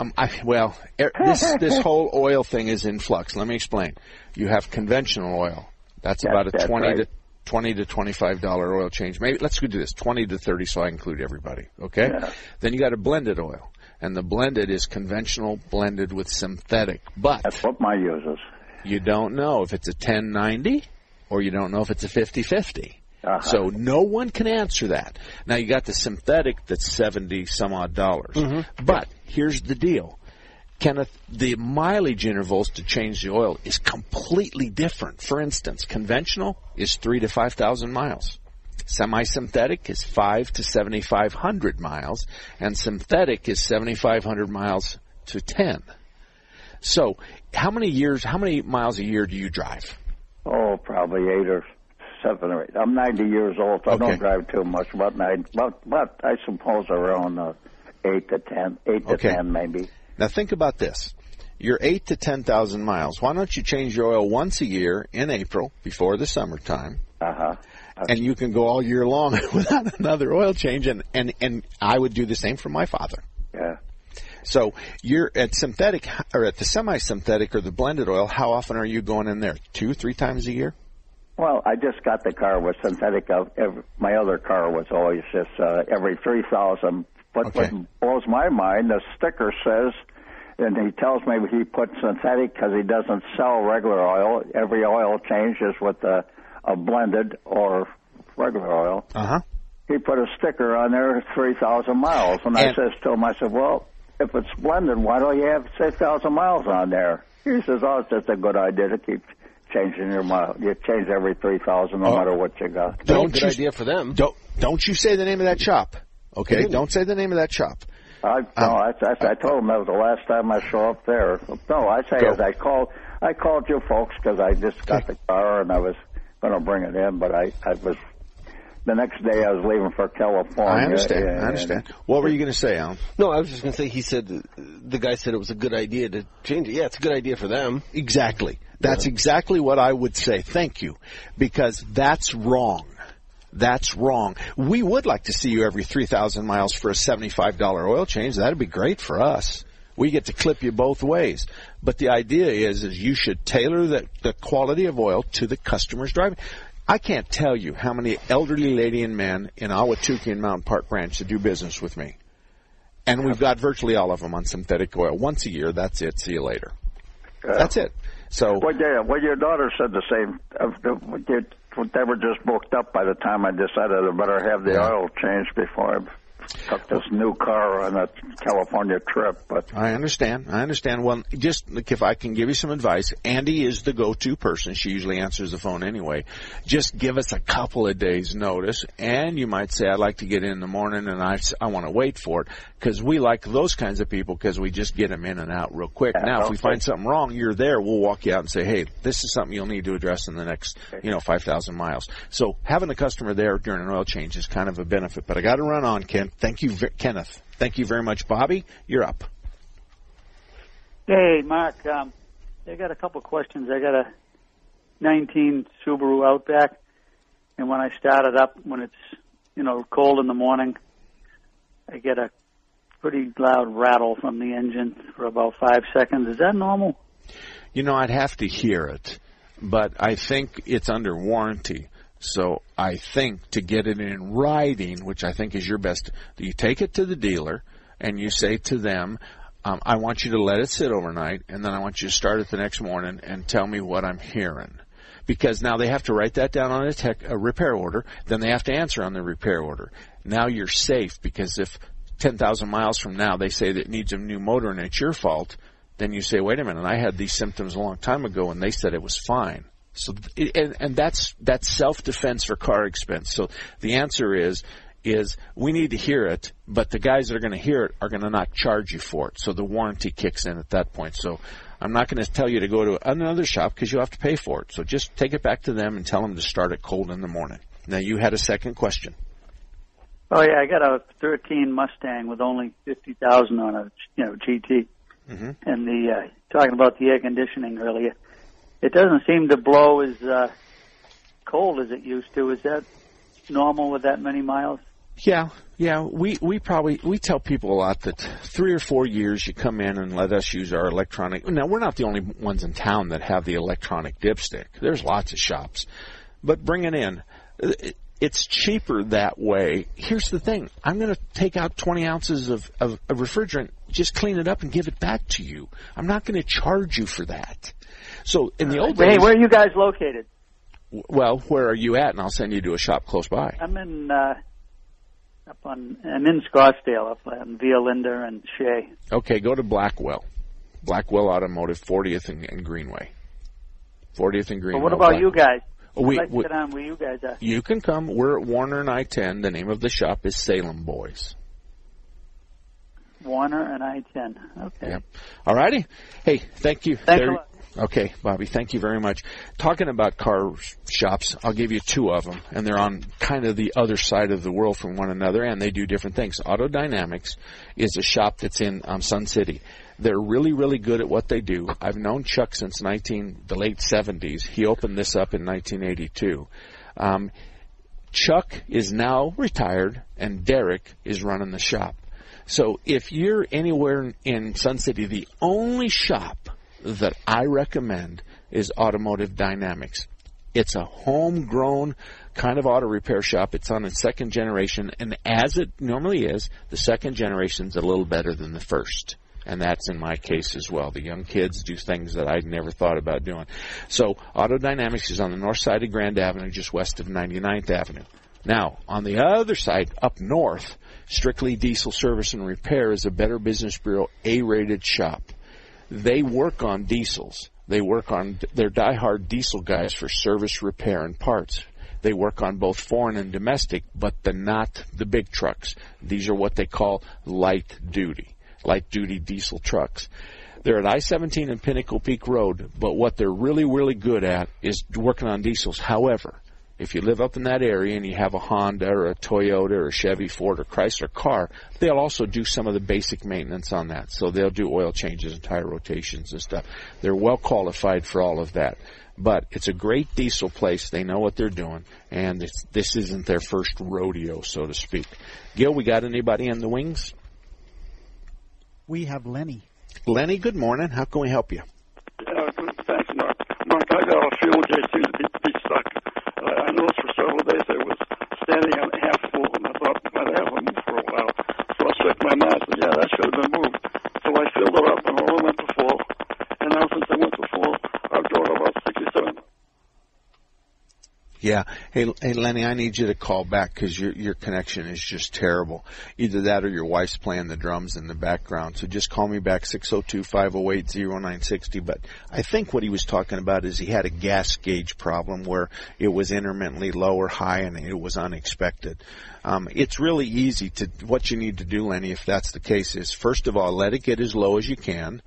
Um, I, well, er, this this (laughs) whole oil thing is in flux. Let me explain. You have conventional oil. That's about a that's twenty right. to twenty to twenty five dollar oil change. Maybe let's go do this twenty to thirty, so I include everybody. Okay. Yeah. Then you got a blended oil, and the blended is conventional blended with synthetic. But that's what my uses. You don't know if it's a ten ninety, or you don't know if it's a fifty fifty. Uh-huh. So no one can answer that. Now you got the synthetic that's seventy some odd dollars. Mm-hmm. But here's the deal. Kenneth, the mileage intervals to change the oil is completely different. For instance, conventional is three to five thousand miles. Semi-synthetic is five to seventy-five hundred miles, and synthetic is seventy-five hundred miles to ten. So, how many years, how many miles a year do you drive? Oh, probably eight or seven or eight. I'm 90 years old, so I don't drive too much. But nine, but, but I suppose around uh, eight to ten, eight to Okay. ten maybe. Now think about this. You're eight to ten thousand miles. Why don't you change your oil once a year in April before the summertime? Uh huh. And you can go all year long (laughs) without another oil change. And, and, and I would do the same for my father. Yeah. So you're at synthetic or at the semi-synthetic or the blended oil. How often are you going in there? Two, three times a year? Well, I just got the car with synthetic. Every, my other car was always just uh, every three thousand. But Okay. what blows my mind, the sticker says, and he tells me he put synthetic because he doesn't sell regular oil. Every oil change is with a, a blended or regular oil. Uh huh. He put a sticker on there, three thousand miles, and, I says to him, I said, well, if it's blended, why don't you have six thousand miles on there? He says, oh, it's just a good idea to keep changing your mile. You change every three thousand, no Oh. matter what you got. Don't you, for them. Don't don't you say the name of that shop? Okay, Really? don't say the name of that shop. I um, no, I, I, I told him that was the last time I show up there. No, I say Go. I called I called you folks because I just got the car and I was going to bring it in, but I I was the next day I was leaving for California. I understand. and- I understand. What were you going to say, Alan? No, I was just going to say he said the guy said it was a good idea to change it. Yeah, it's a good idea for them. Exactly. That's exactly what I would say. Thank you. Because that's wrong. That's wrong. We would like to see you every 3,000 miles for a $75 oil change. That'd be great for us. We get to clip you both ways. But the idea is, is you should tailor the, the quality of oil to the customer's driving. I can't tell you how many elderly lady and men in Ahwatukee and Mountain Park Ranch that do business with me. And we've got virtually all of them on synthetic oil. Once a year, that's it. See you later. That's it. So Well, yeah. Well, your daughter said the same. They- They were just booked up by the time I decided I better have the Yeah. oil changed before I took this new car on a California trip. But I understand. I understand. Well, just if I can give you some advice, Andy is the go-to person. She usually answers the phone anyway. Just give us a couple of days notice and you might say, I'd like to get in in the morning and I, I want to wait for it because we like those kinds of people because we just get them in and out real quick. Yeah, now, if we find something wrong, you're there. We'll walk you out and say, hey, this is something you'll need to address in the next, you know, 5,000 miles. So having a customer there during an oil change is kind of a benefit, but I got to run on, Ken. Thank you, Kenneth. Thank you very much. Bobby, you're up. Hey, Mark. Um, I got a couple questions. I got a 19 Subaru Outback, and when I start it up, when it's you know cold in the morning, I get a pretty loud rattle from the engine for about five seconds. Is that normal? You know, I'd have to hear it, but I think it's under warranty. So I think to get it in writing, which I think is your best, you take it to the dealer and you say to them, um, I want you to let it sit overnight, and then I want you to start it the next morning and tell me what I'm hearing. Because now they have to write that down on a, tech, a repair order, then they have to answer on the repair order. Now you're safe because if 10,000 miles from now they say that it needs a new motor and it's your fault, then you say, wait a minute, I had these symptoms a long time ago and they said it was fine. So, and, and that's, that's self-defense for car expense. So the answer is, is we need to hear it, but the guys that are going to hear it are going to not charge you for it. So the warranty kicks in at that point. So I'm not going to tell you to go to another shop because you have to pay for it. So just take it back to them and tell them to start it cold in the morning. Now you had a second question. Oh yeah, I got a 13 Mustang with only 50,000 on a you know GT, mm-hmm. and the uh, talking about the air conditioning earlier, it doesn't seem to blow as uh, cold as it used to. Is that normal with that many miles? Yeah, yeah. We we probably we tell people a lot that three or four years you come in and let us use our electronic. Now we're not the only ones in town that have the electronic dipstick. There's lots of shops, but bring it in. It's cheaper that way. Here's the thing: I'm going to take out 20 ounces of, of, of refrigerant, just clean it up, and give it back to you. I'm not going to charge you for that. So in the old days, Hey, where are you guys located? well, where are you at? And I'll send you to a shop close by. I'm in uh, up on I'm in Scottsdale, up on Via Linda and Shea. Okay, go to Blackwell. Blackwell Automotive, 40th and, and Greenway. 40th and Greenway. But what about you guys? Oh, we- like we- where you guys are. You can come. We're at Warner and I-10. The name of the shop is Salem Boys. Warner and I-10. Okay. Yep. All righty. Hey, thank you. Thanks There- a lot. Okay, Bobby, thank you very much. Talking about car shops, I'll give you two of them, and they're on kind of the other side of the world from one another, and they do different things. Auto Dynamics is a shop that's in um, Sun City. They're really, really good at what they do. I've known Chuck since 19, the late 70s. He opened this up in 1982. Um, Chuck is now retired, and Derek is running the shop. So if you're anywhere in- in Sun City, the only shop that I recommend is Automotive Dynamics. It's a homegrown kind of auto repair shop. It's on its second generation, and as it normally is, the second generation's a little better than the first. And that's in my case as well. The young kids do things that I'd never thought about doing. So Auto Dynamics is on the north side of Grand Avenue, just west of 99th Avenue. Now, on the other side, up north, Strictly Diesel Service and Repair is a Better Business Bureau A-rated shop. They work on diesels. They work on, they're diehard diesel guys for service, repair, and parts. They work on both foreign and domestic, but the not the big trucks. These are what they call light duty, light duty diesel trucks. They're at I-17 and Pinnacle Peak Road, but what they're really, really good at is working on diesels. However, if you live up in that area and you have a Honda or a Toyota or a Chevy, Ford or Chrysler car, they'll also do some of the basic maintenance on that. So they'll do oil changes and tire rotations and stuff. They're well qualified for all of that. But it's a great diesel place. They know what they're doing, and it's, this isn't their first rodeo, so to speak. Gil, we got anybody in the wings? We have Lenny. Lenny, good morning. How can we help you? Yeah. Hey, hey, Lenny, I need you to call back because your your connection is just terrible. Either that or your wife's playing the drums in the background. So just call me back six zero two five zero eight zero nine sixty. But I think what he was talking about is he had a gas gauge problem where it was intermittently low or high and it was unexpected. Um, it's really easy to what you need to do, Lenny, if that's the case. Is first of all let it get as low as you can,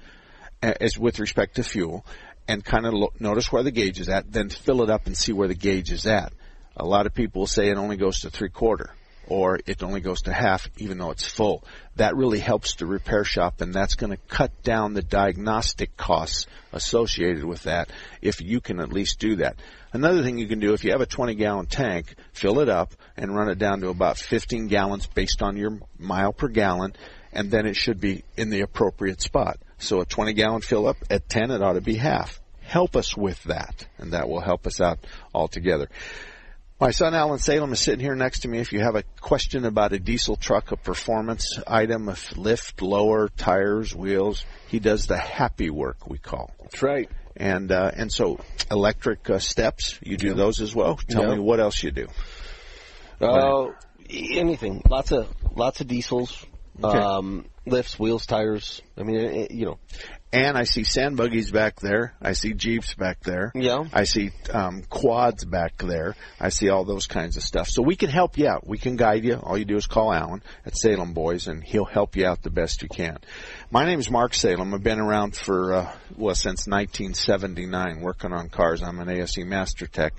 as with respect to fuel and kind of lo- notice where the gauge is at, then fill it up and see where the gauge is at. A lot of people say it only goes to three quarter or it only goes to half even though it's full. That really helps the repair shop and that's going to cut down the diagnostic costs associated with that if you can at least do that. Another thing you can do if you have a 20 gallon tank, fill it up and run it down to about 15 gallons based on your mile per gallon and then it should be in the appropriate spot. So a 20 gallon fill up at 10, it ought to be half. Help us with that, and that will help us out altogether. My son Alan Salem is sitting here next to me. If you have a question about a diesel truck, a performance item, a lift, lower, tires, wheels, he does the happy work we call. That's right. And uh, and so electric uh, steps, you do those as well. Tell Yeah. me what else you do. Uh, anything. Lots of lots of diesels, Okay. um, lifts, wheels, tires. I mean, it, you know. And I see sand buggies back there. I see jeeps back there. Yeah. I see um, quads back there. I see all those kinds of stuff. So we can help you out. We can guide you. All you do is call Alan at Salem Boys, and he'll help you out the best you can. My name is Mark Salem. I've been around for uh, well since 1979, working on cars. I'm an ASE Master Tech.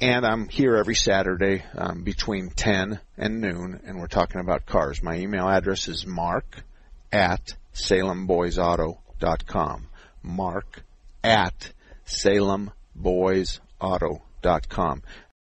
And I'm here every Saturday um, between 10 and noon, and we're talking about cars. My email address is mark at salemboysauto.com. Mark at salemboysauto.com.